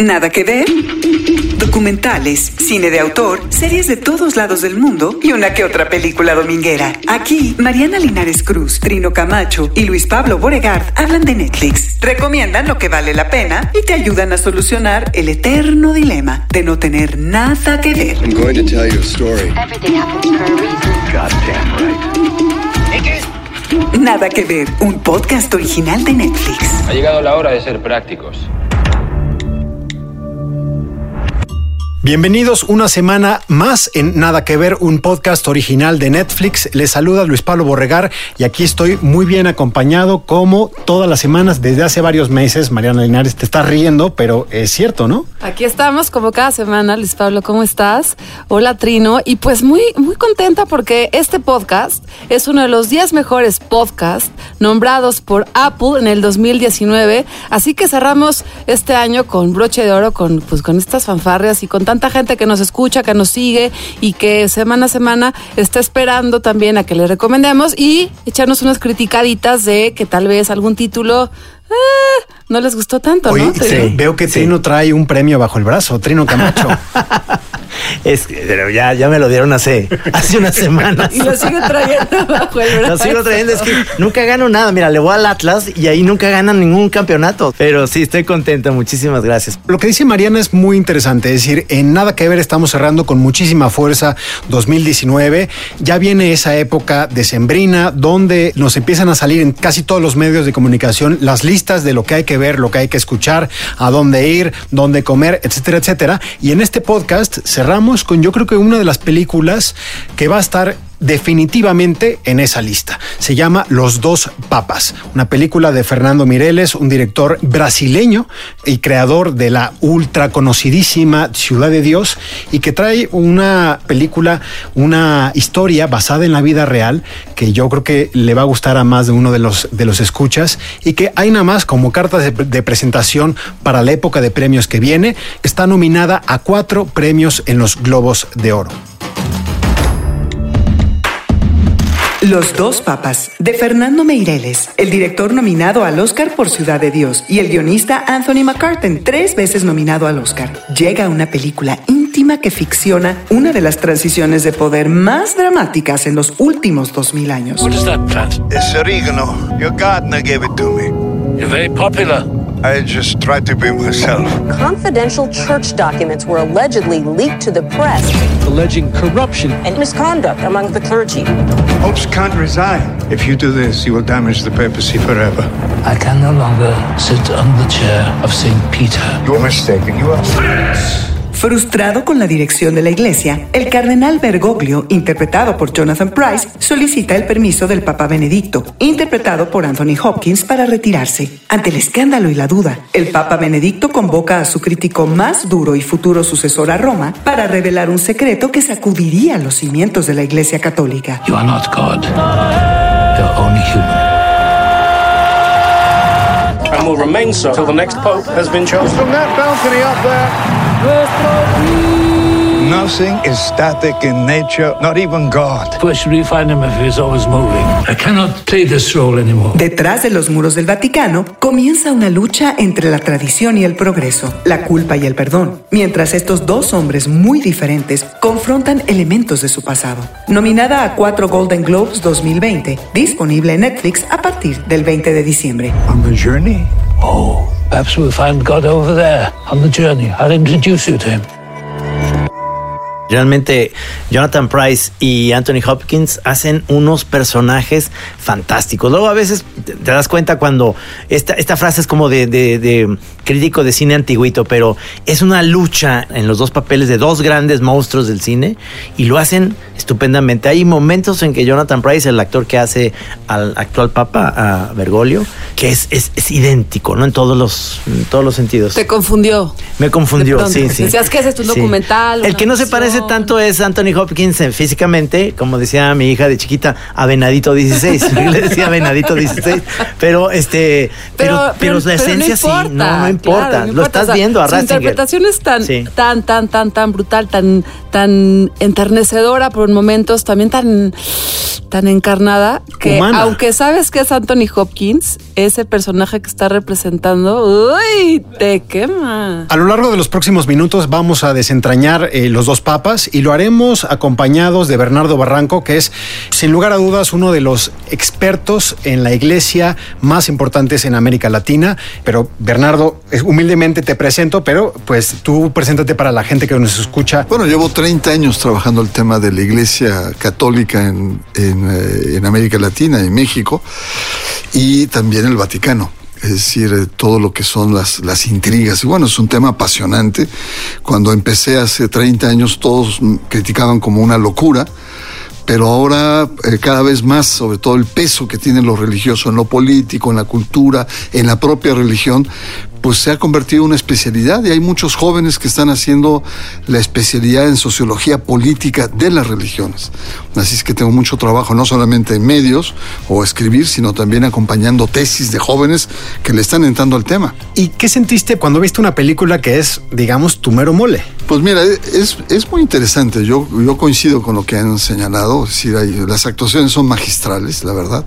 Nada que ver. Documentales, cine de autor, series de todos lados del mundo y una que otra película dominguera. Aquí, Mariana Linares Cruz, Trino Camacho y Luis Pablo Boregard hablan de Netflix, recomiendan lo que vale la pena y te ayudan a solucionar el eterno dilema de no tener nada que ver. I'm going to tell you a story. Nada que ver, un podcast original de Netflix. Ha llegado la hora de ser prácticos. Bienvenidos una semana más en Nada que ver, un podcast original de Netflix. Les saluda Luis Pablo Borregar y aquí estoy muy bien acompañado como todas las semanas desde hace varios meses. Mariana Linares te está riendo, pero es cierto, ¿no? Aquí estamos como cada semana, Luis Pablo, ¿cómo estás? Hola Trino, y pues muy, muy contenta porque este podcast es uno de los 10 mejores podcasts nombrados por Apple en el 2019, así que cerramos este año con broche de oro, con, pues, con estas fanfarrias y con tanta gente que nos escucha, que nos sigue y que semana a semana está esperando también a que le recomendemos y echarnos unas criticaditas de que tal vez algún título eh, no les gustó tanto, Oye, ¿no? sí, veo que Trino trae un premio bajo el brazo, Trino Camacho. Es que, pero ya, ya me lo dieron hace, hace una semana. Y lo sigue trayendo bajo el Lo brazo. sigo trayendo, es que nunca gano nada. Mira, le voy al Atlas y ahí nunca ganan ningún campeonato. Pero sí, estoy contento. Muchísimas gracias. Lo que dice Mariana es muy interesante, es decir, en nada que ver estamos cerrando con muchísima fuerza 2019, ya viene esa época decembrina donde nos empiezan a salir en casi todos los medios de comunicación las listas de lo que hay que ver, lo que hay que escuchar, a dónde ir, dónde comer, etcétera, etcétera. Y en este podcast cerramos con yo creo que una de las películas que va a estar definitivamente en esa lista. Se llama Los dos papas, una película de Fernando Mireles, un director brasileño y creador de la ultra conocidísima Ciudad de Dios y que trae una película, una historia basada en la vida real que yo creo que le va a gustar a más de uno de los de los escuchas y que hay nada más como carta de, de presentación para la época de premios que viene, está nominada a cuatro premios en los Globos de Oro. Los dos papas, de Fernando Meireles, el director nominado al Oscar por Ciudad de Dios, y el guionista Anthony McCartan, tres veces nominado al Oscar. Llega una película íntima que ficciona una de las transiciones de poder más dramáticas en los últimos 2000 años. What is that plant? It's oregano. Your gardener gave it to me. You're very popular. I just tried to be myself. Confidential church documents were allegedly leaked to the press Alleging corruption. and misconduct among the clergy. Popes can't resign. If you do this, you will damage the papacy forever. I can no longer sit on the chair of St. Peter. You're mistaken. You are. Frustrado con la dirección de la iglesia, el cardenal Bergoglio, interpretado por Jonathan Price, solicita el permiso del Papa Benedicto, interpretado por Anthony Hopkins, para retirarse. Ante el escándalo y la duda, el Papa Benedicto convoca a su crítico más duro y futuro sucesor a Roma para revelar un secreto que sacudiría los cimientos de la iglesia católica. You are not God. You're only human. and will remain so till the next pope has been chosen. From that balcony up there. Nothing is static in nature, not even God. Where should we find him if he's always moving? I cannot play this role anymore. Detrás de los muros del Vaticano comienza una lucha entre la tradición y el progreso, la culpa y el perdón, mientras estos dos hombres muy diferentes confrontan elementos de su pasado. Nominada a cuatro Golden Globes 2020, disponible en Netflix a partir del 20 de diciembre. On the journey, Oh, perhaps we'll find God over there on the journey. I'll introduce you to him. Realmente Jonathan Price y Anthony Hopkins hacen unos personajes fantásticos. Luego a veces te das cuenta cuando esta, esta frase es como de, de- de crítico de cine antiguito, pero es una lucha en los dos papeles de dos grandes monstruos del cine y lo hacen estupendamente. Hay momentos en que Jonathan Price, el actor que hace al actual papa, a Bergoglio, que es, es, es idéntico, ¿no? En todos los, en todos los sentidos. Te confundió. Me confundió, sí, sí. Decías que ese es un Sí. documental, El que no se ficción. Parece tanto es Anthony Hopkins eh, físicamente, como decía mi hija de chiquita, a Venadito 16. Le decía Venadito 16. Pero este, pero, Pero- pero, pero- la pero no esencia sí, no, importa, Claro, no lo estás O sea, viendo a Su Ratzinger. interpretación es tan, Sí. tan, tan, tan, tan brutal, tan, tan enternecedora por momentos, también tan, tan encarnada, que Humana. aunque sabes que es Anthony Hopkins, ese personaje que está representando, uy, te quema. A lo largo de los próximos minutos vamos a desentrañar eh, los dos papas y lo haremos acompañados de Bernardo Barranco, que es sin lugar a dudas uno de los expertos en la iglesia más importantes en América Latina. Pero Bernardo, eh, humildemente te presento, pero pues tú preséntate para la gente que nos escucha. Bueno, llevo 30 años trabajando el tema de la Iglesia Católica en, eh, en América Latina, en México, y también el Vaticano. Es decir, eh, todo lo que son las, las intrigas. Y bueno, es un tema apasionante. Cuando empecé hace 30 años, todos criticaban como una locura. Pero ahora eh, cada vez más, sobre todo el peso que tiene lo religioso en lo político, en la cultura, en la propia religión, pues se ha convertido en una especialidad y hay muchos jóvenes que están haciendo la especialidad en sociología política de las religiones. Así es que tengo mucho trabajo, no solamente en medios o escribir, sino también acompañando tesis de jóvenes que le están entrando al tema. ¿Y qué sentiste cuando viste una película que es, digamos, tu mero mole? Pues mira, es, es muy interesante. Yo, yo coincido con lo que han señalado. Es decir, hay- las actuaciones son magistrales, la verdad.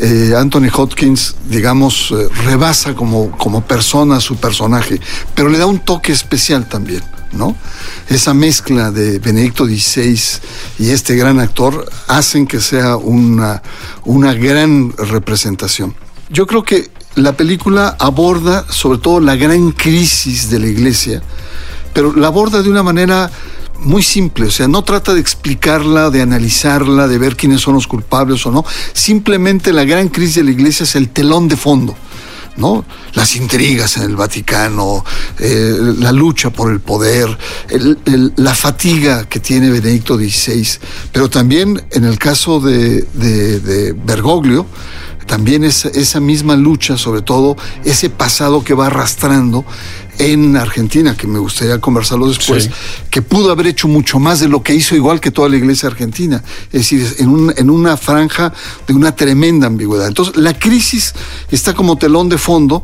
Eh, Anthony Hopkins, digamos, eh, rebasa como, como persona su personaje, pero le da un toque especial también, ¿no? Esa mezcla de Benedicto XVI y este gran actor hacen que sea una, una gran representación. Yo creo que la película aborda sobre todo la gran crisis de la iglesia, pero la aborda de una manera muy simple, o sea, no trata de explicarla, de analizarla, de ver quiénes son los culpables o no, simplemente la gran crisis de la iglesia es el telón de fondo. ¿no? Las intrigas en el Vaticano, eh, la lucha por el poder, la fatiga que tiene Benedicto XVI, pero también en el caso de, de- de Bergoglio, también es esa misma lucha, sobre todo ese pasado que va arrastrando en Argentina, que me gustaría conversarlo después, Sí. que pudo haber hecho mucho más de lo que hizo igual que toda la iglesia argentina, es decir, en, un- en una franja de una tremenda ambigüedad. Entonces, la crisis está como telón de fondo,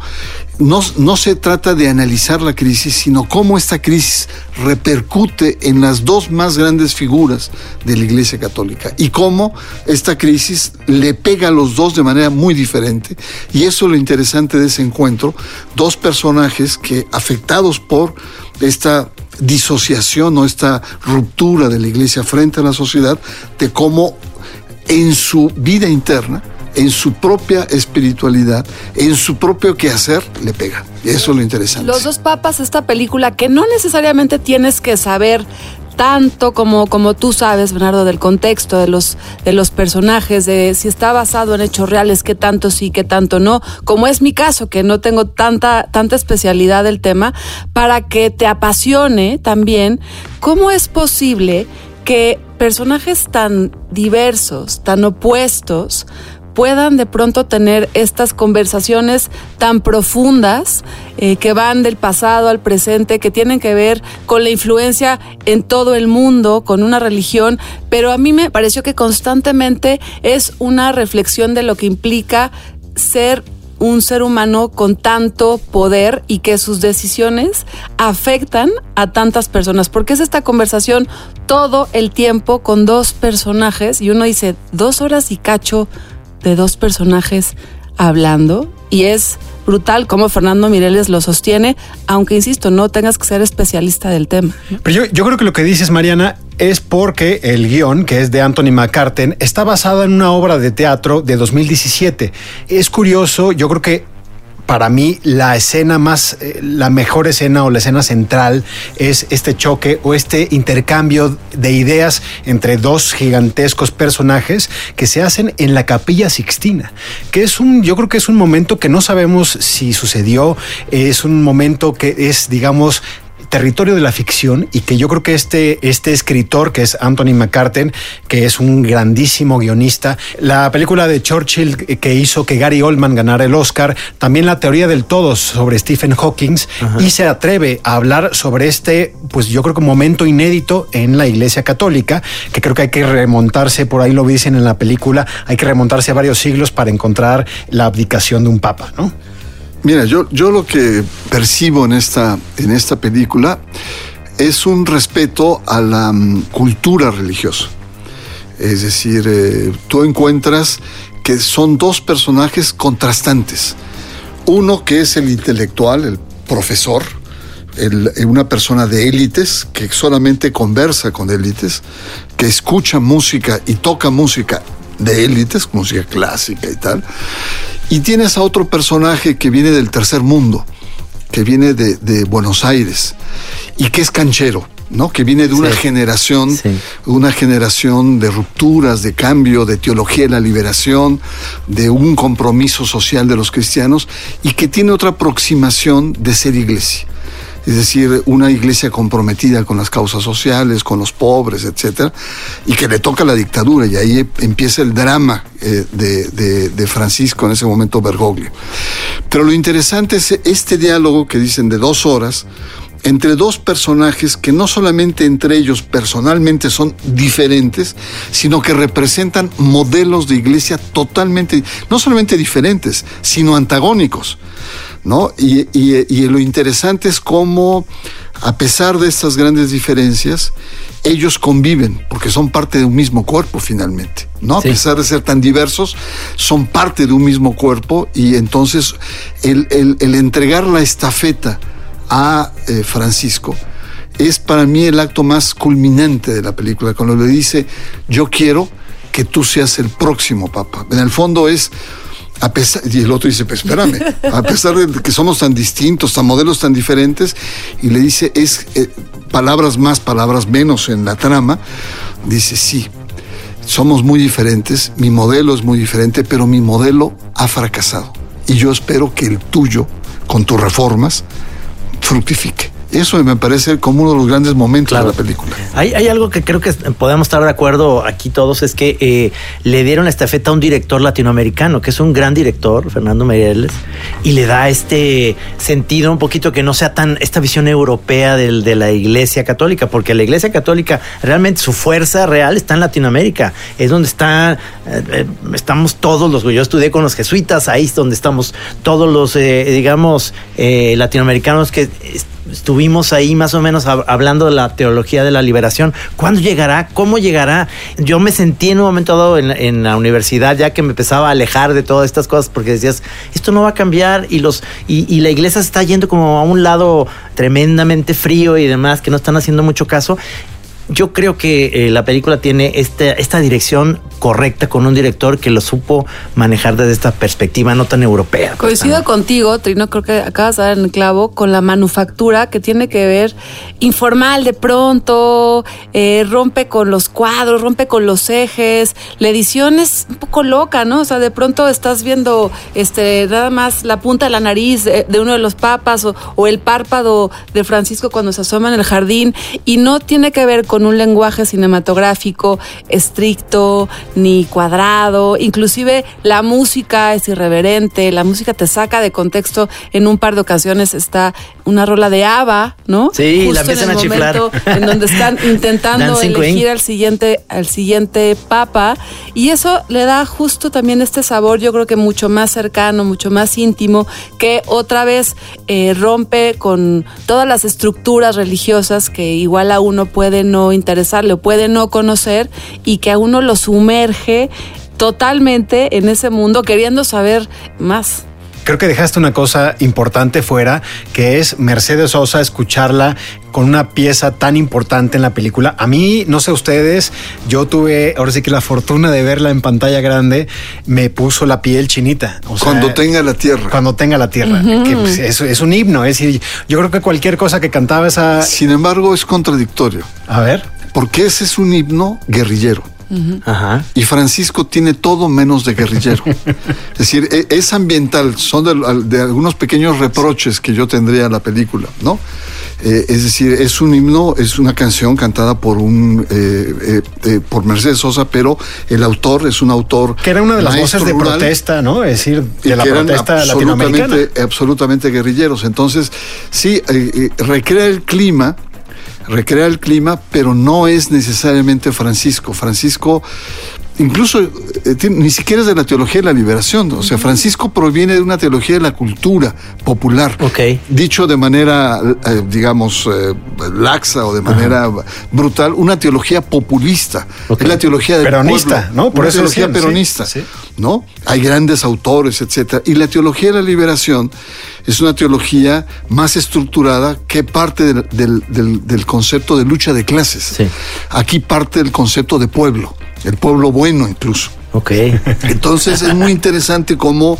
no, se trata de analizar la crisis, sino cómo esta crisis repercute en las dos más grandes figuras de la iglesia católica y cómo esta crisis le pega a los dos de manera muy diferente. Y eso es lo interesante de ese encuentro, dos personajes que afectados por esta disociación o esta ruptura de la iglesia frente a la sociedad, de cómo en su vida interna, en su propia espiritualidad, en su propio quehacer, le pega. Eso es lo interesante. Los dos papas, esta película que no necesariamente tienes que saber tanto como, como tú sabes, Bernardo, del contexto, de los, de los personajes, de si está basado en hechos reales, qué tanto sí, qué tanto no, como es mi caso, que no tengo tanta, tanta especialidad del tema, para que te apasione también cómo es posible que personajes tan diversos, tan opuestos, puedan de pronto tener estas conversaciones tan profundas eh, que van del pasado al presente, que tienen que ver con la influencia en todo el mundo, con una religión, pero a mí me pareció que constantemente es una reflexión de lo que implica ser un ser humano con tanto poder y que sus decisiones afectan a tantas personas, porque es esta conversación todo el tiempo con dos personajes y uno dice dos horas y cacho de dos personajes hablando y es brutal cómo Fernando Mireles lo sostiene, aunque insisto, no tengas que ser especialista del tema. Pero yo, yo creo que lo que dices, Mariana, es porque el guion, que es de Anthony McCarten, está basado en una obra de teatro de 2017. Es curioso, yo creo que para mí la escena más, eh, la mejor escena o la escena central es este choque o este intercambio de ideas entre dos gigantescos personajes que se hacen en la capilla Sixtina, que es un, yo creo que es un momento que no sabemos si sucedió, es un momento que es, digamos, territorio de la ficción y que yo creo que este, este escritor, que es Anthony McCarten, que es un grandísimo guionista, la película de Churchill que hizo que Gary Oldman ganara el Oscar, también la teoría del todo sobre Stephen Hawking y se atreve a hablar sobre este, pues yo creo que un momento inédito en la Iglesia Católica, que creo que hay que remontarse, por ahí lo dicen en la película, hay que remontarse a varios siglos para encontrar la abdicación de un papa, ¿no? Mira, yo, yo lo que percibo en esta, en esta película es un respeto a la mm, cultura religiosa. Es decir, eh, tú encuentras que son dos personajes contrastantes. Uno que es el intelectual, el profesor, el- una persona de élites que solamente conversa con élites, que escucha música y toca música de élites, música clásica y tal. Y tienes a otro personaje que viene del tercer mundo, que viene de, de Buenos Aires y que es canchero, ¿no? Que viene de una Sí. generación, Sí. una generación de rupturas, de cambio, de teología de la liberación, de un compromiso social de los cristianos y que tiene otra aproximación de ser iglesia. Es decir, una iglesia comprometida con las causas sociales, con los pobres, etcétera, y que le toca la dictadura, y ahí empieza el drama eh, de, de- de Francisco en ese momento Bergoglio. Pero lo interesante es este diálogo que dicen de dos horas, entre dos personajes que no solamente entre ellos personalmente son diferentes, sino que representan modelos de iglesia totalmente, no solamente diferentes, sino antagónicos. ¿No? Y, y- y lo interesante es cómo, a pesar de estas grandes diferencias, ellos conviven, porque son parte de un mismo cuerpo finalmente, ¿no? A Sí. pesar de ser tan diversos, son parte de un mismo cuerpo y entonces el, el- el entregar la estafeta a eh, Francisco es para mí el acto más culminante de la película, cuando le dice, yo quiero que tú seas el próximo papa. En el fondo es, a pesar, y el otro dice, pues espérame, a pesar de que somos tan distintos, tan modelos tan diferentes, y le dice, es eh, palabras más, palabras menos en la trama, dice, sí, somos muy diferentes, mi modelo es muy diferente, pero mi modelo ha fracasado. Y yo espero que el tuyo, con tus reformas, fructifique. Eso me parece como uno de los grandes momentos de la película. Hay, hay algo que creo que podemos estar de acuerdo aquí todos, es que eh, le dieron la estafeta a un director latinoamericano, que es un gran director, Fernando Meirelles, y le da este sentido un poquito que no sea tan esta visión europea del- de la Iglesia Católica, porque la Iglesia Católica realmente su fuerza real está en Latinoamérica, es donde está, eh, eh, estamos todos los, yo estudié con los jesuitas, ahí es donde estamos todos los, eh, digamos, eh, latinoamericanos que estuvimos ahí más o menos hab- hablando de la teología de la liberación. ¿Cuándo llegará? ¿Cómo llegará? Yo me sentí en un momento dado en, en la universidad ya que me empezaba a alejar de todas estas cosas porque decías, esto no va a cambiar y, los, y, y la iglesia se está yendo como a un lado tremendamente frío y demás, que no están haciendo mucho caso. Yo creo que eh, la película tiene este, esta dirección correcta con un director que lo supo manejar desde esta perspectiva no tan europea. Coincido ¿no? contigo, Trino, creo que acabas de dar en el clavo con la manufactura que tiene que ver informal de pronto, eh, rompe con los cuadros, rompe con los ejes, la edición es un poco loca, ¿no? O sea, de pronto estás viendo este nada más la punta de la nariz de, de uno de los papas o, o el párpado de Francisco cuando se asoma en el jardín y no tiene que ver con un lenguaje cinematográfico estricto ni cuadrado, inclusive la música es irreverente, la música te saca de contexto, en un par de ocasiones está una rola de ABBA, ¿no? Sí, la Justo en empiezan el a chiflar. en donde están intentando elegir al siguiente, al siguiente papa. Y eso le da justo también este sabor, yo creo que mucho más cercano, mucho más íntimo, que otra vez eh, rompe con todas las estructuras religiosas que igual a uno puede no interesarle o puede no conocer y que a uno lo sumerge totalmente en ese mundo queriendo saber más. Creo que dejaste una cosa importante fuera, que es Mercedes Sosa, escucharla con una pieza tan importante en la película. A mí, no sé ustedes, yo tuve, ahora sí que la fortuna de verla en pantalla grande, me puso la piel chinita. O sea, Cuando tenga la tierra. Cuando tenga la tierra, que pues, es, es un himno, es decir, yo creo que cualquier cosa que cantaba esa... Sin embargo, es contradictorio. A ver. Porque ese es un himno guerrillero. Ajá. Y Francisco tiene todo menos de guerrillero. es decir, e- es ambiental, son de, de algunos pequeños reproches que yo tendría a la película, ¿no? Eh, es decir, es un himno, es una canción cantada por un eh, eh, eh, por Mercedes Sosa, pero el autor es un autor Que era una de las voces de rural, protesta, ¿no? Es decir, de la que eran protesta latinoamericana. absolutamente, absolutamente guerrilleros. Entonces, sí, eh, eh, recrea el clima, recrea el clima, pero no es necesariamente Francisco. Francisco incluso eh, tiene- ni siquiera es de la teología de la liberación. O sea, Francisco proviene de una teología de la cultura popular. Dicho de manera, eh, digamos, eh, laxa o de manera brutal, una teología populista. Es la teología del Peronista, pueblo, ¿no? Por una eso teología decían, peronista. sí. ¿no? Hay grandes autores, etcétera. Y la teología de la liberación es una teología más estructurada que parte del, del- del- del concepto de lucha de clases. Aquí parte del concepto de pueblo, el pueblo bueno incluso. Ok. Entonces es muy interesante cómo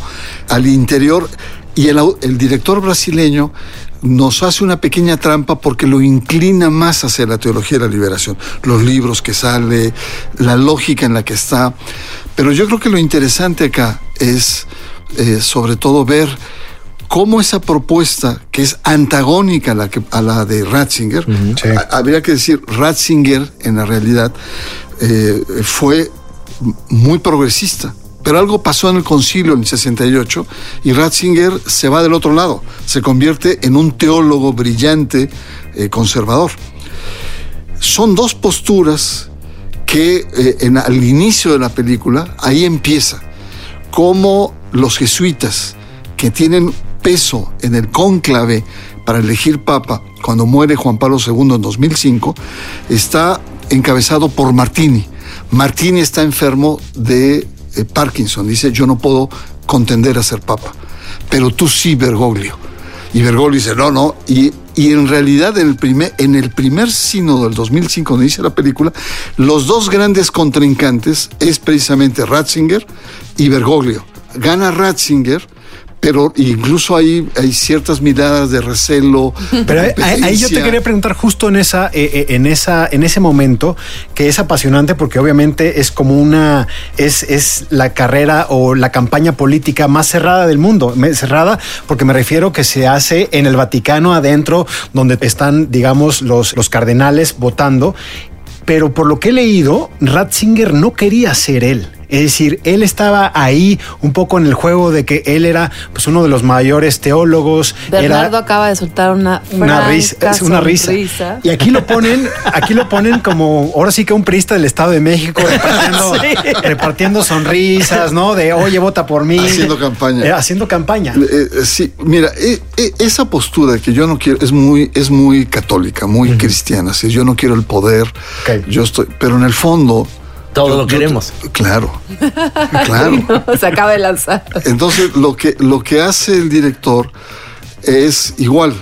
al interior, y el, director brasileño nos hace una pequeña trampa porque lo inclina más hacia la teología de la liberación, los libros que sale, la lógica en la que está. Pero yo creo que lo interesante acá es eh, sobre todo ver cómo esa propuesta, que es antagónica a la, que- a la de Ratzinger, ha- habría que decir, Ratzinger en la realidad eh, fue muy progresista. Pero algo pasó en el concilio en el 68 y Ratzinger se va del otro lado, se convierte en un teólogo brillante eh, conservador. Son dos posturas que eh, en- al inicio de la película, ahí empieza, cómo los jesuitas que tienen peso en el cónclave para elegir papa cuando muere Juan Pablo II en 2005, está encabezado por Martini. Martini está enfermo de eh, Parkinson, dice yo no puedo contender a ser papa, pero tú sí, Bergoglio. Y Bergoglio dice, no, no. Y, y en realidad en el, primer, en el primer sínodo del 2005, donde dice la película, los dos grandes contrincantes es precisamente Ratzinger y Bergoglio. Gana Ratzinger, pero incluso hay, hay ciertas miradas de recelo. Pero ahí, ahí yo te quería preguntar justo en esa, eh, eh, en esa, en ese momento que es apasionante porque obviamente es como una, es, es la carrera o la campaña política más cerrada del mundo, cerrada porque me refiero que se hace en el Vaticano adentro, donde están, digamos, los, los cardenales votando. Pero por lo que he leído, Ratzinger no quería ser él. Es decir, él estaba ahí un poco en el juego de que él era pues uno de los mayores teólogos. era- Bernardo acaba de soltar una, una risa, es una risa. Y aquí lo ponen, aquí lo ponen como ahora sí que un priista del Estado de México repartiendo, Sí. repartiendo sonrisas, ¿no? De oye, vota por mí. Haciendo campaña. Eh, haciendo campaña. Eh, eh, sí, mira, eh, eh, esa postura que yo no quiero es muy, es muy católica, muy cristiana. Si yo no quiero el poder, yo estoy. Pero en el fondo. Todo yo- lo yo- queremos. claro, claro. No, se acaba de lanzar. Entonces, lo que, lo que hace el director es igual.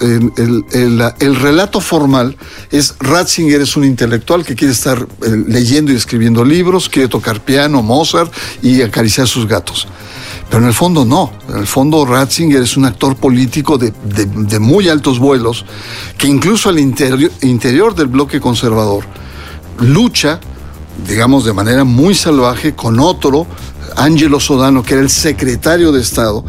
El, el- el- la- el relato formal es Ratzinger es un intelectual que quiere estar eh, leyendo y escribiendo libros, quiere tocar piano, Mozart y acariciar sus gatos. Pero en el fondo no. En el fondo Ratzinger es un actor político de, de- de muy altos vuelos que incluso al interior, interior del bloque conservador lucha, digamos, de manera muy salvaje con otro, Angelo Sodano, que era el secretario de Estado,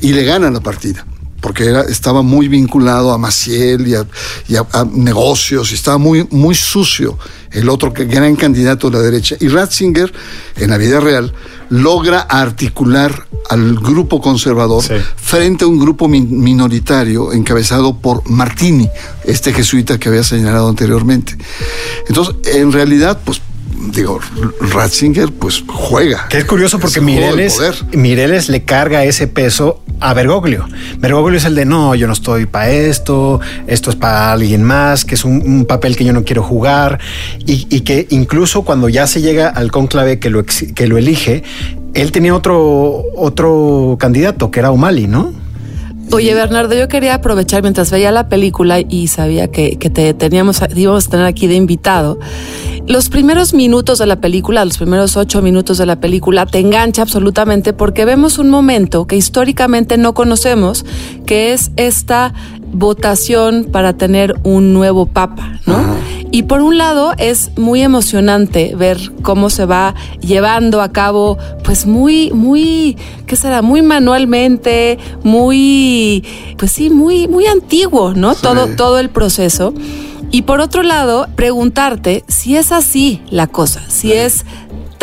y le gana la partida. Porque era, estaba muy vinculado a Maciel y, a, y a- a negocios, y estaba muy, muy sucio el otro gran candidato de la derecha. Y Ratzinger, en la vida real, logra articular al grupo conservador frente a un grupo min- minoritario encabezado por Martini, este jesuita que había señalado anteriormente. Entonces, en realidad, pues, digo, Ratzinger, pues juega. Que es curioso porque Mireles. Mireles le carga ese peso a Bergoglio. Bergoglio es el de no, yo no estoy para esto, esto es para alguien más, que es un, un papel que yo no quiero jugar. Y, y que incluso cuando ya se llega al cónclave que lo, que lo elige, él tenía otro, otro candidato que era O'Malley, ¿no? Oye, Bernardo, yo quería aprovechar mientras veía la película y sabía que, que te teníamos, íbamos a tener aquí de invitado. Los primeros minutos de la película, los primeros ocho minutos de la película, te engancha absolutamente porque vemos un momento que históricamente no conocemos, que es esta votación para tener un nuevo papa, ¿no? Y por un lado es muy emocionante ver cómo se va llevando a cabo, pues muy, muy, ¿qué será? Muy manualmente, muy, pues sí, muy, muy antiguo, ¿no? Todo, todo el proceso. Y por otro lado, preguntarte si es así la cosa, si es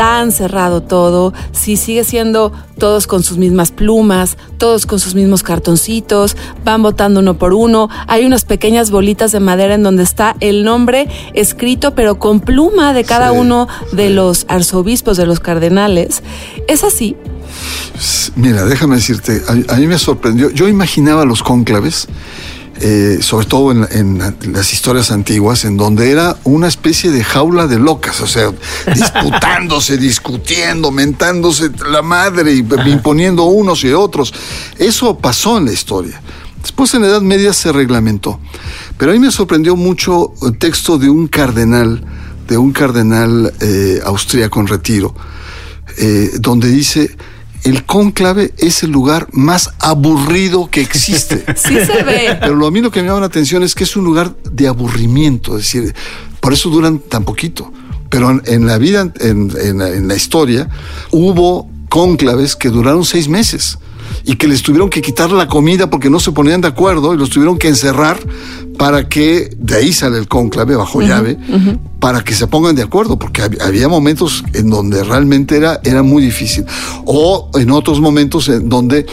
tan cerrado todo, si sigue siendo todos con sus mismas plumas, todos con sus mismos cartoncitos, van votando uno por uno, hay unas pequeñas bolitas de madera en donde está el nombre escrito pero con pluma de cada Sí. uno de los arzobispos, de los cardenales. ¿Es así? Mira, déjame decirte, a, a mí me sorprendió. Yo imaginaba los cónclaves, eh, sobre todo en, en las historias antiguas, en donde era una especie de jaula de locas, o sea, disputándose, discutiendo, mentándose la madre y imponiendo unos y otros. Eso pasó en la historia. Después en la Edad Media se reglamentó. Pero a mí me sorprendió mucho el texto de un cardenal, de un cardenal eh, austríaco en retiro, eh, donde dice, el cónclave es el lugar más aburrido que existe. Sí se ve. Pero a mí lo que me llama la atención es que es un lugar de aburrimiento, es decir, por eso duran tan poquito. Pero en, en la vida, en, en en la historia, hubo cónclaves que duraron seis meses y que les tuvieron que quitar la comida porque no se ponían de acuerdo y los tuvieron que encerrar para que, de ahí sale el cónclave bajo llave, para que se pongan de acuerdo, porque hab- había momentos en donde realmente era, era muy difícil. O en otros momentos en donde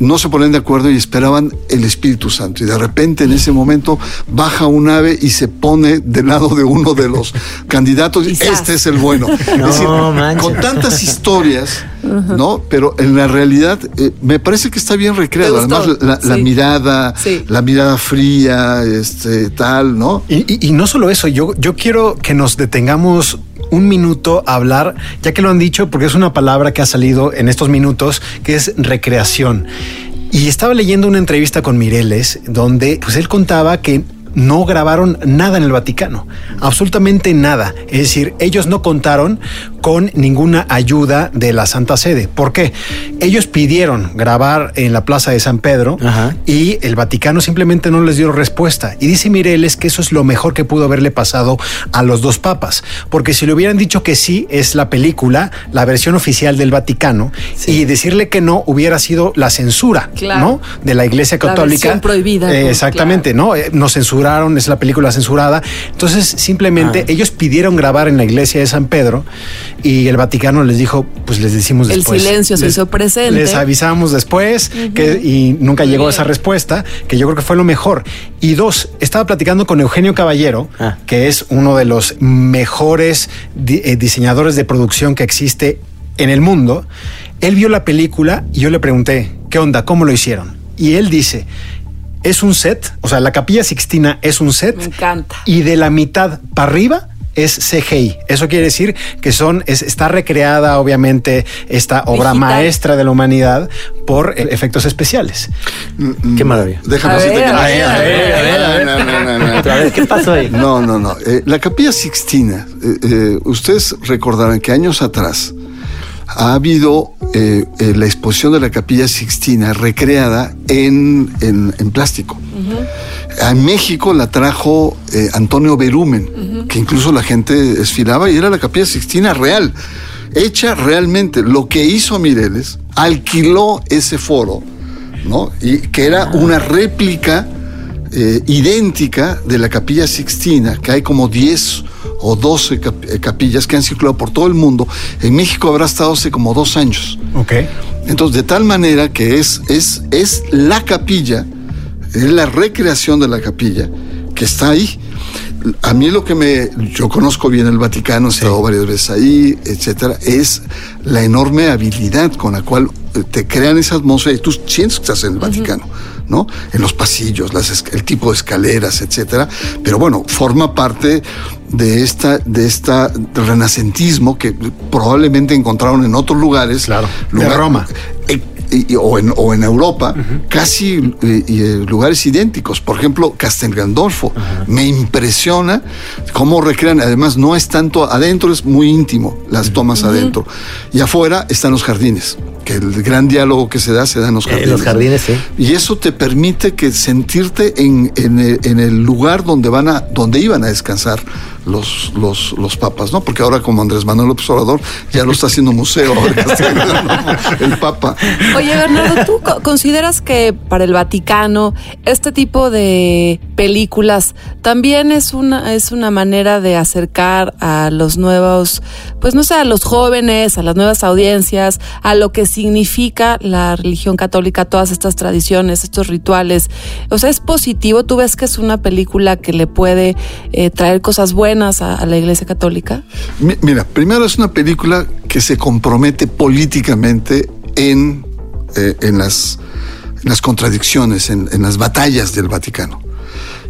no se ponen de acuerdo y esperaban el Espíritu Santo. Y de repente en ese momento baja un ave y se pone del lado de uno de los candidatos. y Quizás. Este es el bueno. No es decir, con tantas historias, ¿no? Pero en la realidad eh, me parece que está bien recreado. Además, la, mirada, Sí. la mirada fría, este, tal, ¿no? Y, y- y no solo eso, yo, yo quiero que nos detengamos un minuto a hablar, ya que lo han dicho, porque es una palabra que ha salido en estos minutos, que es recreación. Y estaba leyendo una entrevista con Mireles, donde pues él contaba que no grabaron nada en el Vaticano, absolutamente nada. Es decir, ellos no contaron con ninguna ayuda de la Santa Sede. ¿Por qué? Ellos pidieron grabar en la Plaza de San Pedro Ajá. y el Vaticano simplemente no les dio respuesta. Y dice Mireles que eso es lo mejor que pudo haberle pasado a los dos papas, porque si le hubieran dicho que sí, es la película, la versión oficial del Vaticano, y decirle que no hubiera sido la censura, Claro. ¿no? De la Iglesia La Católica. versión prohibida, Eh, ¿no? exactamente, ¿no? Eh, Nos censuraron, es la película censurada. Entonces, simplemente Ah. ellos pidieron grabar en la iglesia de San Pedro y el Vaticano les dijo, pues les decimos El después. silencio se Les- hizo presente. Les avisamos después que, y nunca llegó bien. esa respuesta, que yo creo que fue lo mejor. Y dos, estaba platicando con Eugenio Caballero, Ah. que es uno de los mejores di- eh, diseñadores de producción que existe en el mundo. Él vio la película y yo le pregunté, ¿qué onda? ¿Cómo lo hicieron? Y él dice, es un set, o sea, la capilla Sixtina es un set Me encanta. y de la mitad para arriba es CGI. Eso quiere decir que son es- está recreada obviamente esta obra Digital. maestra de la humanidad por eh, efectos especiales. Qué maravilla. Déjame A decirte ver, que a ver, a ver. A ver, ¿qué pasó ahí? No, no, no. Eh, la capilla Sixtina, eh, eh, ustedes recordarán que años atrás ha habido eh, eh, la exposición de la capilla Sixtina recreada en, en- en plástico. A México la trajo eh, Antonio Berumen, que incluso la gente desfilaba y era la capilla Sixtina real, hecha realmente. Lo que hizo Mireles, alquiló ese foro, ¿no? Y que era una réplica idéntica de la capilla Sixtina, que hay como 10 o 12 cap- eh, capillas que han circulado por todo el mundo. En México habrá estado hace como dos años. Ok. Entonces, de tal manera que es, es, es la capilla, es la recreación de la capilla que está ahí. A mí lo que me. Yo conozco bien el Vaticano, he estado varias veces ahí, etcétera, es la enorme habilidad con la cual eh, te crean esa atmósfera y tú sientes que estás en el Vaticano, ¿no? En los pasillos, las el tipo de escaleras, etcétera. Pero bueno, forma parte de esta, de esta renacentismo que probablemente encontraron en otros lugares. Claro, de Roma. Eh, y- o, en, o en Europa, casi eh, eh, lugares idénticos. Por ejemplo, Castel Gandolfo. Me impresiona cómo recrean. Además, no es tanto adentro, es muy íntimo las tomas adentro. Y afuera están los jardines. Que el gran diálogo que se da se da en los En jardines. los jardines, sí. Y eso te permite que sentirte en, en el, en el lugar donde van a, donde iban a descansar los, los, los papas, ¿no? Porque ahora como Andrés Manuel López Obrador ya lo está haciendo museo el Papa. Oye, Bernardo, ¿tú co- consideras que para el Vaticano este tipo de películas también es una, es una manera de acercar a los nuevos, pues no sé, a los jóvenes, a las nuevas audiencias, a lo que significa la religión católica, todas estas tradiciones, estos rituales? O sea, ¿es positivo? ¿Tú ves que es una película que le puede eh, traer cosas buenas a, la Iglesia Católica? Mi- Mira, primero es una película que se compromete políticamente en, eh, en, las, las contradicciones, en las batallas del Vaticano.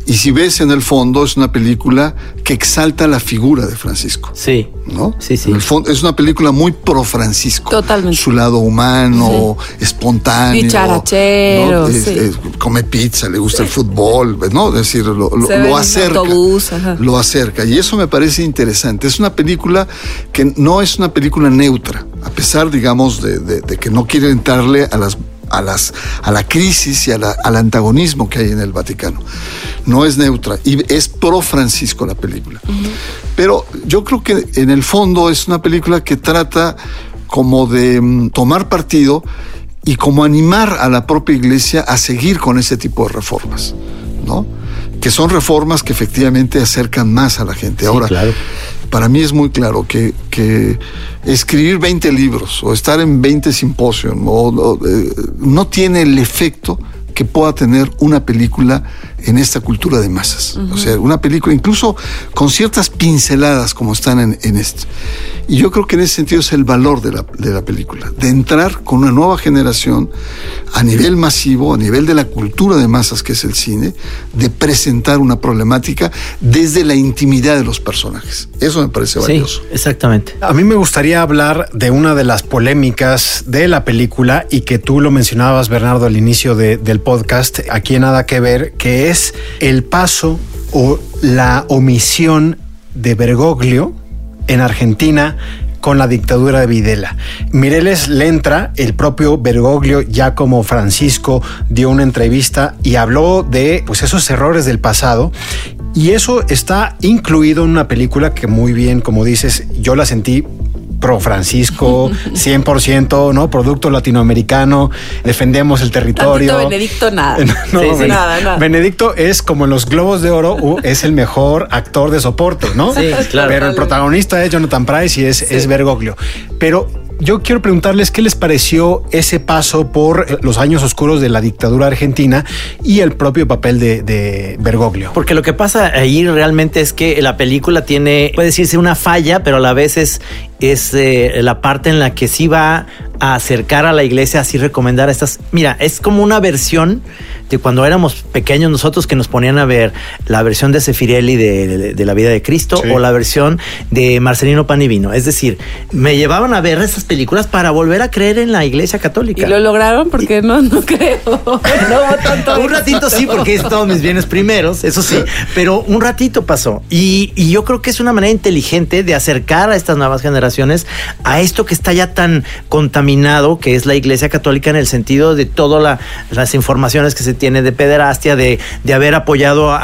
Y si ves en el fondo, es una película que exalta la figura de Francisco. Sí. ¿no? Sí, sí. En el fondo, es una película muy pro Francisco. Totalmente. Su lado humano, espontáneo. Dicharachero, ¿no? Es- sí. es- come pizza, le gusta el fútbol, ¿no? Es decir, lo, lo- lo acerca. autobús, ajá. Lo acerca. Y eso me parece interesante. Es una película que no es una película neutra, a pesar, digamos, de, de- de que no quiere entrarle a las a, las, a la crisis y a la- al antagonismo que hay en el Vaticano. No es neutra y es pro Francisco la película. Pero yo creo que en el fondo es una película que trata como de mm, tomar partido y como animar a la propia iglesia a seguir con ese tipo de reformas, ¿no? Que son reformas que efectivamente acercan más a la gente. Ahora, claro. para mí es muy claro que, que escribir 20 libros o estar en 20 simposios eh, no tiene el efecto que pueda tener una película en esta cultura de masas. O sea, una película incluso con ciertas pinceladas como están en, en esto. Y yo creo que en ese sentido es el valor de la, de la película, de entrar con una nueva generación a nivel masivo, a nivel de la cultura de masas que es el cine, de presentar una problemática desde la intimidad de los personajes. Eso me parece Sí, valioso. exactamente. A mí me gustaría hablar de una de las polémicas de la película y que tú lo mencionabas, Bernardo, al inicio de- del podcast, aquí en Nada que Ver, que es el paso o la omisión de Bergoglio en Argentina con la dictadura de Videla. Mireles Lentra, el propio Bergoglio, ya como Francisco, dio una entrevista y habló de pues, esos errores del pasado. Y eso está incluido en una película que muy bien, como dices, yo la sentí pro Francisco, 100%, ¿no? Producto latinoamericano, defendemos el territorio. Tantito Benedicto, nada. No, Sí, sí, Ben- nada, nada. Benedicto es como en los Globos de Oro, uh, es el mejor actor de soporte, ¿no? Sí, claro. Pero el protagonista es Jonathan Price y es, es Bergoglio. Pero yo quiero preguntarles qué les pareció ese paso por eh, los años oscuros de la dictadura argentina y el propio papel de, de Bergoglio. Porque lo que pasa ahí realmente es que la película tiene, puede decirse una falla, pero a la vez es, es eh, la parte en la que sí va a acercar a la iglesia, así recomendar estas. Mira, es como una versión de cuando éramos pequeños nosotros que nos ponían a ver la versión de Sefirelli de, de- de la vida de Cristo Sí. o la versión de Marcelino Panivino. Es decir, me llevaban a ver esas películas para volver a creer en la iglesia católica. ¿Y lo lograron? Porque no, no creo. No un ratito sí, porque es todos mis bienes primeros, eso sí, pero un ratito pasó. Y, y yo creo que es una manera inteligente de acercar a estas nuevas generaciones a esto que está ya tan contaminado, que es la Iglesia Católica en el sentido de todas las informaciones que se tiene de pederastia, de, de haber apoyado a-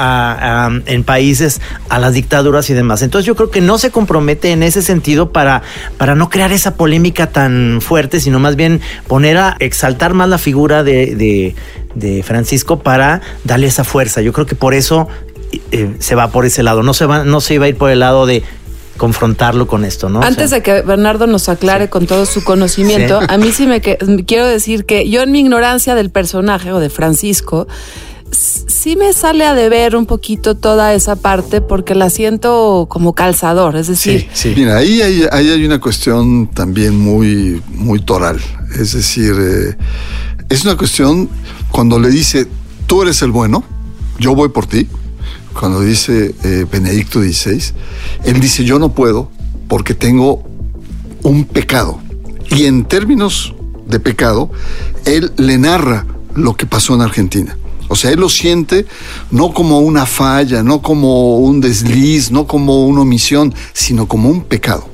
a- en países a las dictaduras y demás. Entonces yo creo que no se compromete en ese sentido para, para no crear esa polémica tan fuerte, sino más bien poner a exaltar más la figura de, de- de Francisco para darle esa fuerza. Yo creo que por eso eh, se va por ese lado. No se va, no se iba a ir por el lado de confrontarlo con esto, ¿no? O Antes sea, de que Bernardo nos aclare con todo su conocimiento, Sí. a mí sí me que- quiero decir que yo en mi ignorancia del personaje o de Francisco, sí me sale a deber un poquito toda esa parte porque la siento como calzador, es decir, Mira, ahí hay, ahí hay una cuestión también muy, muy toral. Es decir, eh, es una cuestión cuando le dice, tú eres el bueno, yo voy por ti. Cuando dice eh, Benedicto XVI, él dice, yo no puedo porque tengo un pecado. Y en términos de pecado, él le narra lo que pasó en Argentina. O sea, él lo siente no como una falla, no como un desliz, no como una omisión, sino como un pecado.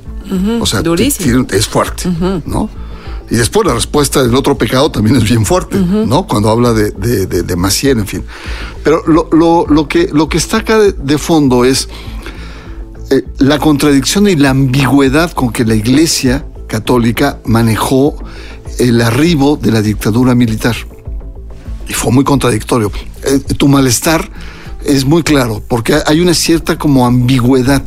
O sea, durísimo. es fuerte, ¿no? Y después la respuesta del otro pecado también es bien fuerte, ¿no? Cuando habla de, de, de, de Maciel, en fin. Pero lo, lo, lo, que, lo que está acá de, de fondo es eh, la contradicción y la ambigüedad con que la Iglesia católica manejó el arribo de la dictadura militar. Y fue muy contradictorio. Eh, tu malestar es muy claro, porque hay una cierta como ambigüedad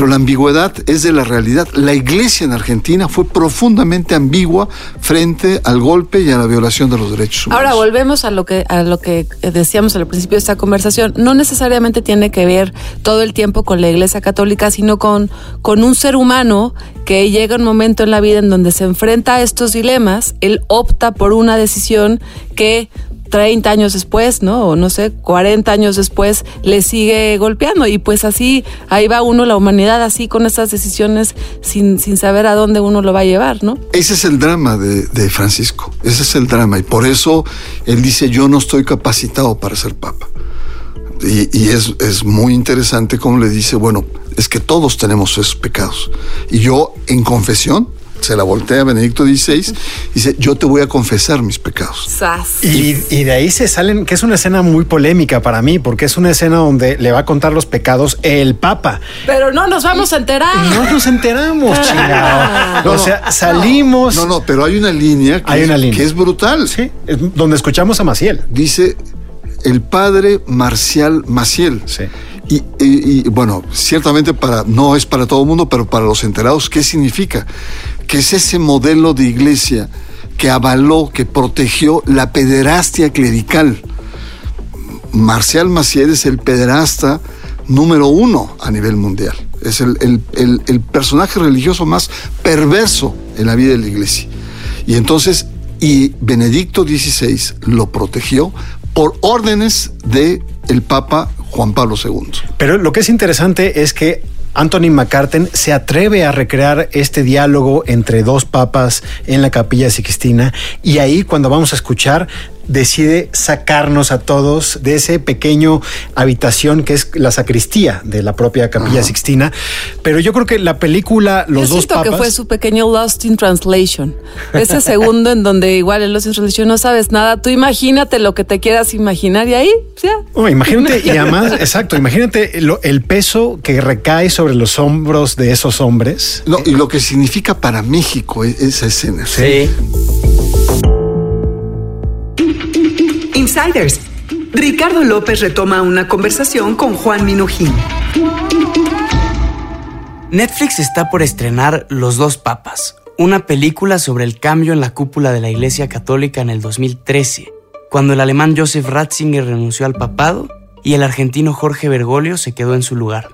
pero la ambigüedad es de la realidad. La iglesia en Argentina fue profundamente ambigua frente al golpe y a la violación de los derechos humanos. Ahora volvemos a lo que a lo que decíamos al principio de esta conversación. No necesariamente tiene que ver todo el tiempo con la Iglesia Católica, sino con con un ser humano que llega un momento en la vida en donde se enfrenta a estos dilemas. Él opta por una decisión que 30 años después, ¿no? O no sé, 40 años después, le sigue golpeando. Y pues así, ahí va uno, la humanidad, así con estas decisiones, sin, sin saber a dónde uno lo va a llevar, ¿no? Ese es el drama de, de Francisco. Ese es el drama. Y por eso él dice: Yo no estoy capacitado para ser papa. Y, y es, es, muy interesante como le dice, bueno, es que todos tenemos esos pecados. Y yo en confesión se la voltea a Benedicto XVI, dice, yo te voy a confesar mis pecados. Y, y, de ahí se salen, que es una escena muy polémica para mí, porque es una escena donde le va a contar los pecados el Papa. Pero no nos vamos a enterar. No nos enteramos, chingado. No, o sea, salimos. No, no, pero hay una línea que, hay una es, línea. que es brutal. Sí, es donde escuchamos a Maciel. Dice el padre Marcial Maciel. Sí. Y, y, y, bueno, ciertamente para, no es para todo el mundo, pero para los enterados, ¿qué significa? Que es ese modelo de iglesia que avaló, que protegió la pederastia clerical. Marcial Maciel es el pederasta número uno a nivel mundial. Es el, personaje religioso más perverso en la vida de la iglesia. Y entonces, y Benedicto XVI lo protegió por órdenes de el Papa Juan Pablo II. Pero lo que es interesante es que Anthony McCarten se atreve a recrear este diálogo entre dos papas en la capilla Sixtina. Y ahí cuando vamos a escuchar decide sacarnos a todos de ese pequeño habitación que es la sacristía de la propia capilla Ajá. Sixtina. Pero yo creo que la película Los yo dos siento papas que fue su pequeño Lost in Translation. Ese segundo en donde igual en Lost in Translation no sabes nada. Tú imagínate lo que te quieras imaginar y ahí, ya. Oh, imagínate y además, exacto, imagínate lo, el peso que recae sobre los hombros de esos hombres. No, y lo que significa para México esa escena. Sí. Insiders. Ricardo López retoma una conversación con Juan Minujín. Netflix está por estrenar Los dos papas, una película sobre el cambio en la cúpula de la Iglesia Católica en el 2013, cuando el alemán Joseph Ratzinger renunció al papado y el argentino Jorge Bergoglio se quedó en su lugar.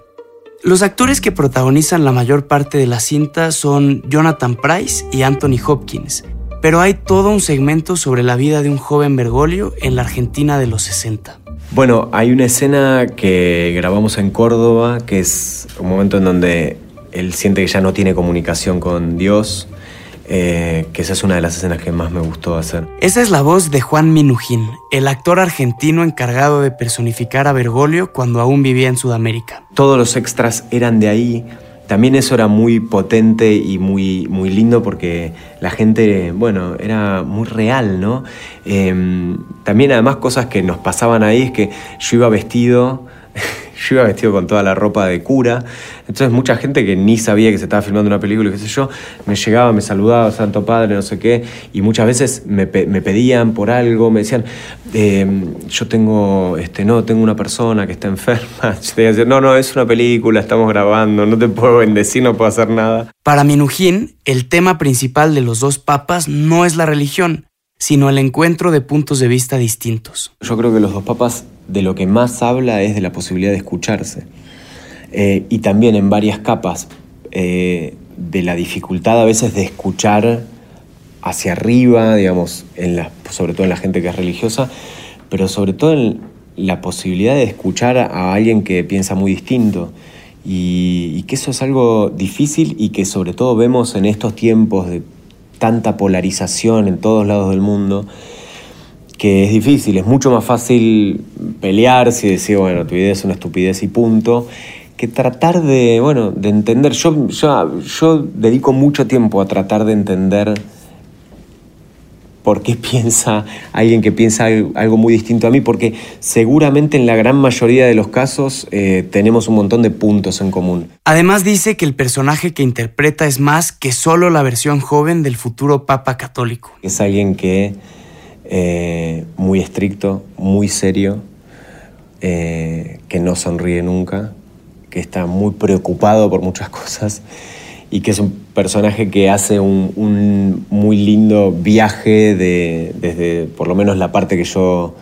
Los actores que protagonizan la mayor parte de la cinta son Jonathan Price y Anthony Hopkins, pero hay todo un segmento sobre la vida de un joven Bergoglio en la Argentina de los 60. Bueno, hay una escena que grabamos en Córdoba, que es un momento en donde él siente que ya no tiene comunicación con Dios, eh, que esa es una de las escenas que más me gustó hacer. Esa es la voz de Juan Minujín, el actor argentino encargado de personificar a Bergoglio cuando aún vivía en Sudamérica. Todos los extras eran de ahí, también eso era muy potente y muy, muy lindo porque la gente, bueno, era muy real, ¿no? Eh, también además cosas que nos pasaban ahí es que yo iba vestido, yo iba vestido con toda la ropa de cura, entonces mucha gente que ni sabía que se estaba filmando una película, qué sé yo, me llegaba, me saludaba, Santo Padre, no sé qué, y muchas veces me, pedían por algo, me decían, eh, yo tengo, este, no, tengo una persona que está enferma, yo decir, no, no, es una película, estamos grabando, no te puedo bendecir, no puedo hacer nada. Para Minujín, el tema principal de los dos papas no es la religión, sino el encuentro de puntos de vista distintos. Yo creo que los dos papas de lo que más habla es de la posibilidad de escucharse. Eh, y también en varias capas eh, de la dificultad a veces de escuchar hacia arriba, digamos, sobre todo en la gente que es religiosa, pero sobre todo en la posibilidad de escuchar a alguien que piensa muy distinto. Y que eso es algo difícil y que sobre todo vemos en estos tiempos de tanta polarización en todos lados del mundo, que es difícil, es mucho más fácil pelearse y decir, bueno, tu idea es una estupidez y punto, que tratar de, bueno, de entender. Yo, yo, yo dedico mucho tiempo a tratar de entender por qué piensa alguien que piensa algo muy distinto a mí, porque seguramente en la gran mayoría de los casos eh, tenemos un montón de puntos en común. Además dice que el personaje que interpreta es más que solo la versión joven del futuro Papa católico. Es alguien que eh, muy estricto, muy serio, eh, que no sonríe nunca, que está muy preocupado por muchas cosas y que es un personaje que hace un, muy lindo viaje de, desde por lo menos la parte que yo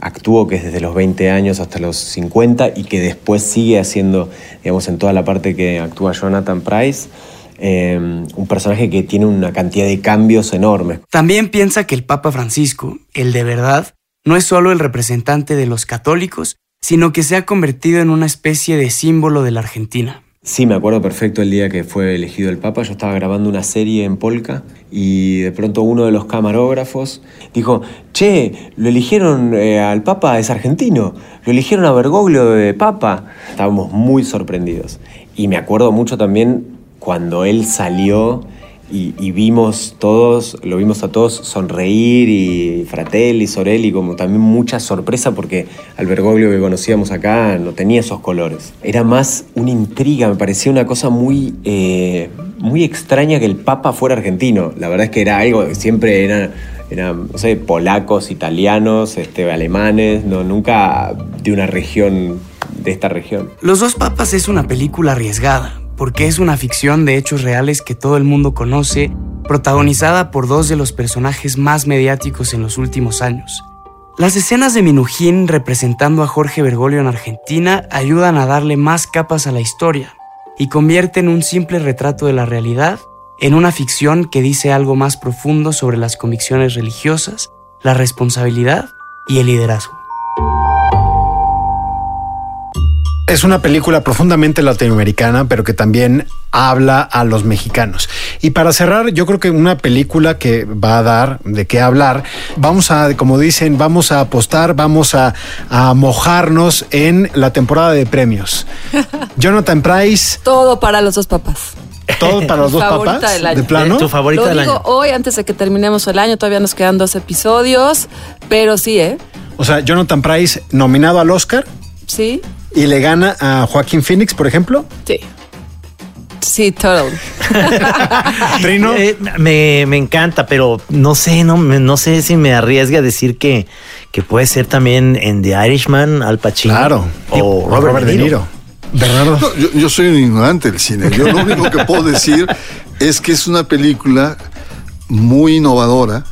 actúo, que es desde los 20 años hasta los 50 y que después sigue haciendo, digamos, en toda la parte que actúa Jonathan Price. Eh, un personaje que tiene una cantidad de cambios enormes. También piensa que el Papa Francisco, el de verdad, no es solo el representante de los católicos, sino que se ha convertido en una especie de símbolo de la Argentina. Sí, me acuerdo perfecto el día que fue elegido el Papa. Yo estaba grabando una serie en Polka y de pronto uno de los camarógrafos dijo, che, lo eligieron eh, al Papa, es argentino, lo eligieron a Bergoglio de Papa. Estábamos muy sorprendidos. Y me acuerdo mucho también cuando él salió y, vimos todos, lo vimos a todos sonreír y Fratelli, Sorelli, como también mucha sorpresa porque al Bergoglio que conocíamos acá no tenía esos colores. Era más una intriga, me parecía una cosa muy, eh, muy extraña que el Papa fuera argentino. La verdad es que era algo, siempre era eran, no sé, polacos, italianos, este, alemanes, no, nunca de una región, de esta región. Los dos papas es una película arriesgada, porque es una ficción de hechos reales que todo el mundo conoce, protagonizada por dos de los personajes más mediáticos en los últimos años. Las escenas de Minujín representando a Jorge Bergoglio en Argentina ayudan a darle más capas a la historia y convierten un simple retrato de la realidad en una ficción que dice algo más profundo sobre las convicciones religiosas, la responsabilidad y el liderazgo. Es una película profundamente latinoamericana, pero que también habla a los mexicanos. Y para cerrar, yo creo que una película que va a dar de qué hablar, vamos a, como dicen, vamos a apostar, vamos a, mojarnos en la temporada de premios. Jonathan Price. Todo para los dos papás. Todo para los dos papás. De plano. Tu favorita Lo digo hoy, antes de que terminemos el año, todavía nos quedan dos episodios, pero sí, ¿eh? O sea, Jonathan Price nominado al Oscar. Sí y le gana a Joaquín Phoenix, por ejemplo. Sí. Sí, total. Trino. Eh, me, encanta, pero no sé, no, no sé si me arriesga a decir que, que puede ser también en The Irishman, Al Pacino. Claro. O Robert, De Niro. Bernardo. yo, yo, soy un ignorante del cine. Yo lo único que puedo decir es que es una película muy innovadora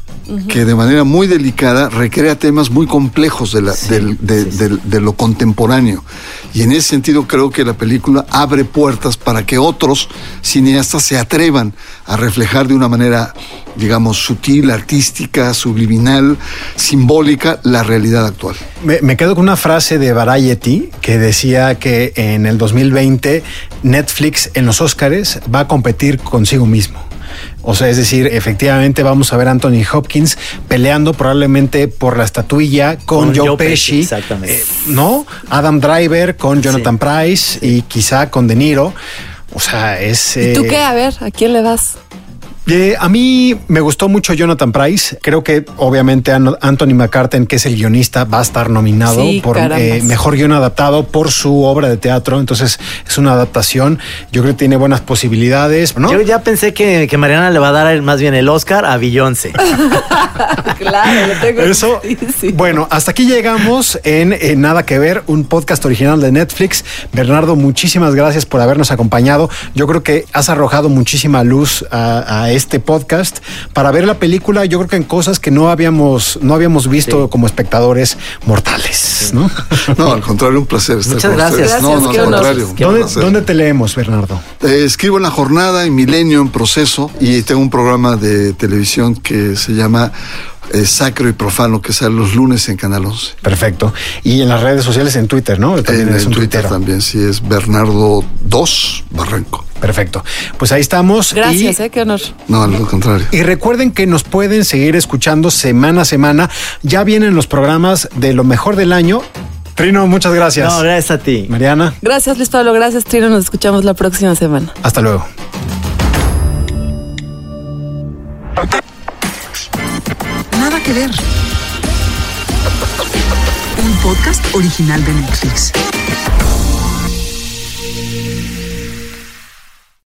que de manera muy delicada recrea temas muy complejos de, la, de, lo contemporáneo. Y en ese sentido creo que la película abre puertas para que otros cineastas se atrevan a reflejar de una manera, digamos, sutil, artística, subliminal, simbólica, la realidad actual. Me, me quedo con una frase de Variety que decía que en el 2020 Netflix en los Oscars va a competir consigo mismo. O sea, es decir, efectivamente vamos a ver a Anthony Hopkins peleando probablemente por la estatuilla con, Joe, Pesci, exactamente. Eh, ¿no? Adam Driver con Jonathan Price y quizá con De Niro. O sea, es... ¿Y tú eh, qué? A ver, ¿a quién le vas? Eh, a mí me gustó mucho Jonathan Price. Creo que obviamente Anthony McCartan, que es el guionista, va a estar nominado por eh, mejor guion adaptado por su obra de teatro. Entonces es una adaptación. Yo creo que tiene buenas posibilidades. ¿no? Yo ya pensé que, Mariana le va a dar más bien el Oscar a Beyoncé. claro, lo tengo. Eso. Bueno, hasta aquí llegamos en, Nada que ver, un podcast original de Netflix. Bernardo, muchísimas gracias por habernos acompañado. Yo creo que has arrojado muchísima luz a, a este podcast para ver la película, yo creo que en cosas que no habíamos, no habíamos visto como espectadores mortales, ¿no? No, al contrario, un placer estar Muchas gracias. No, no, al contrario. ¿Dónde, te leemos, Bernardo? Eh, escribo en La Jornada, en Milenio, en Proceso, y tengo un programa de televisión que se llama eh, sacro y profano que sale los lunes en Canal 11. Perfecto. Y en las redes sociales, en Twitter, ¿no? También en, Twitter también, sí, es Bernardo 2 Barranco. Perfecto. Pues ahí estamos. Gracias, eh, qué honor. No, al contrario. Y recuerden que nos pueden seguir escuchando semana a semana. Ya vienen los programas de lo mejor del año. Trino, muchas gracias. No, gracias a ti. Mariana. Gracias, Luis Pablo. Gracias, Trino. Nos escuchamos la próxima semana. Hasta luego. que ver. Un podcast original de Netflix.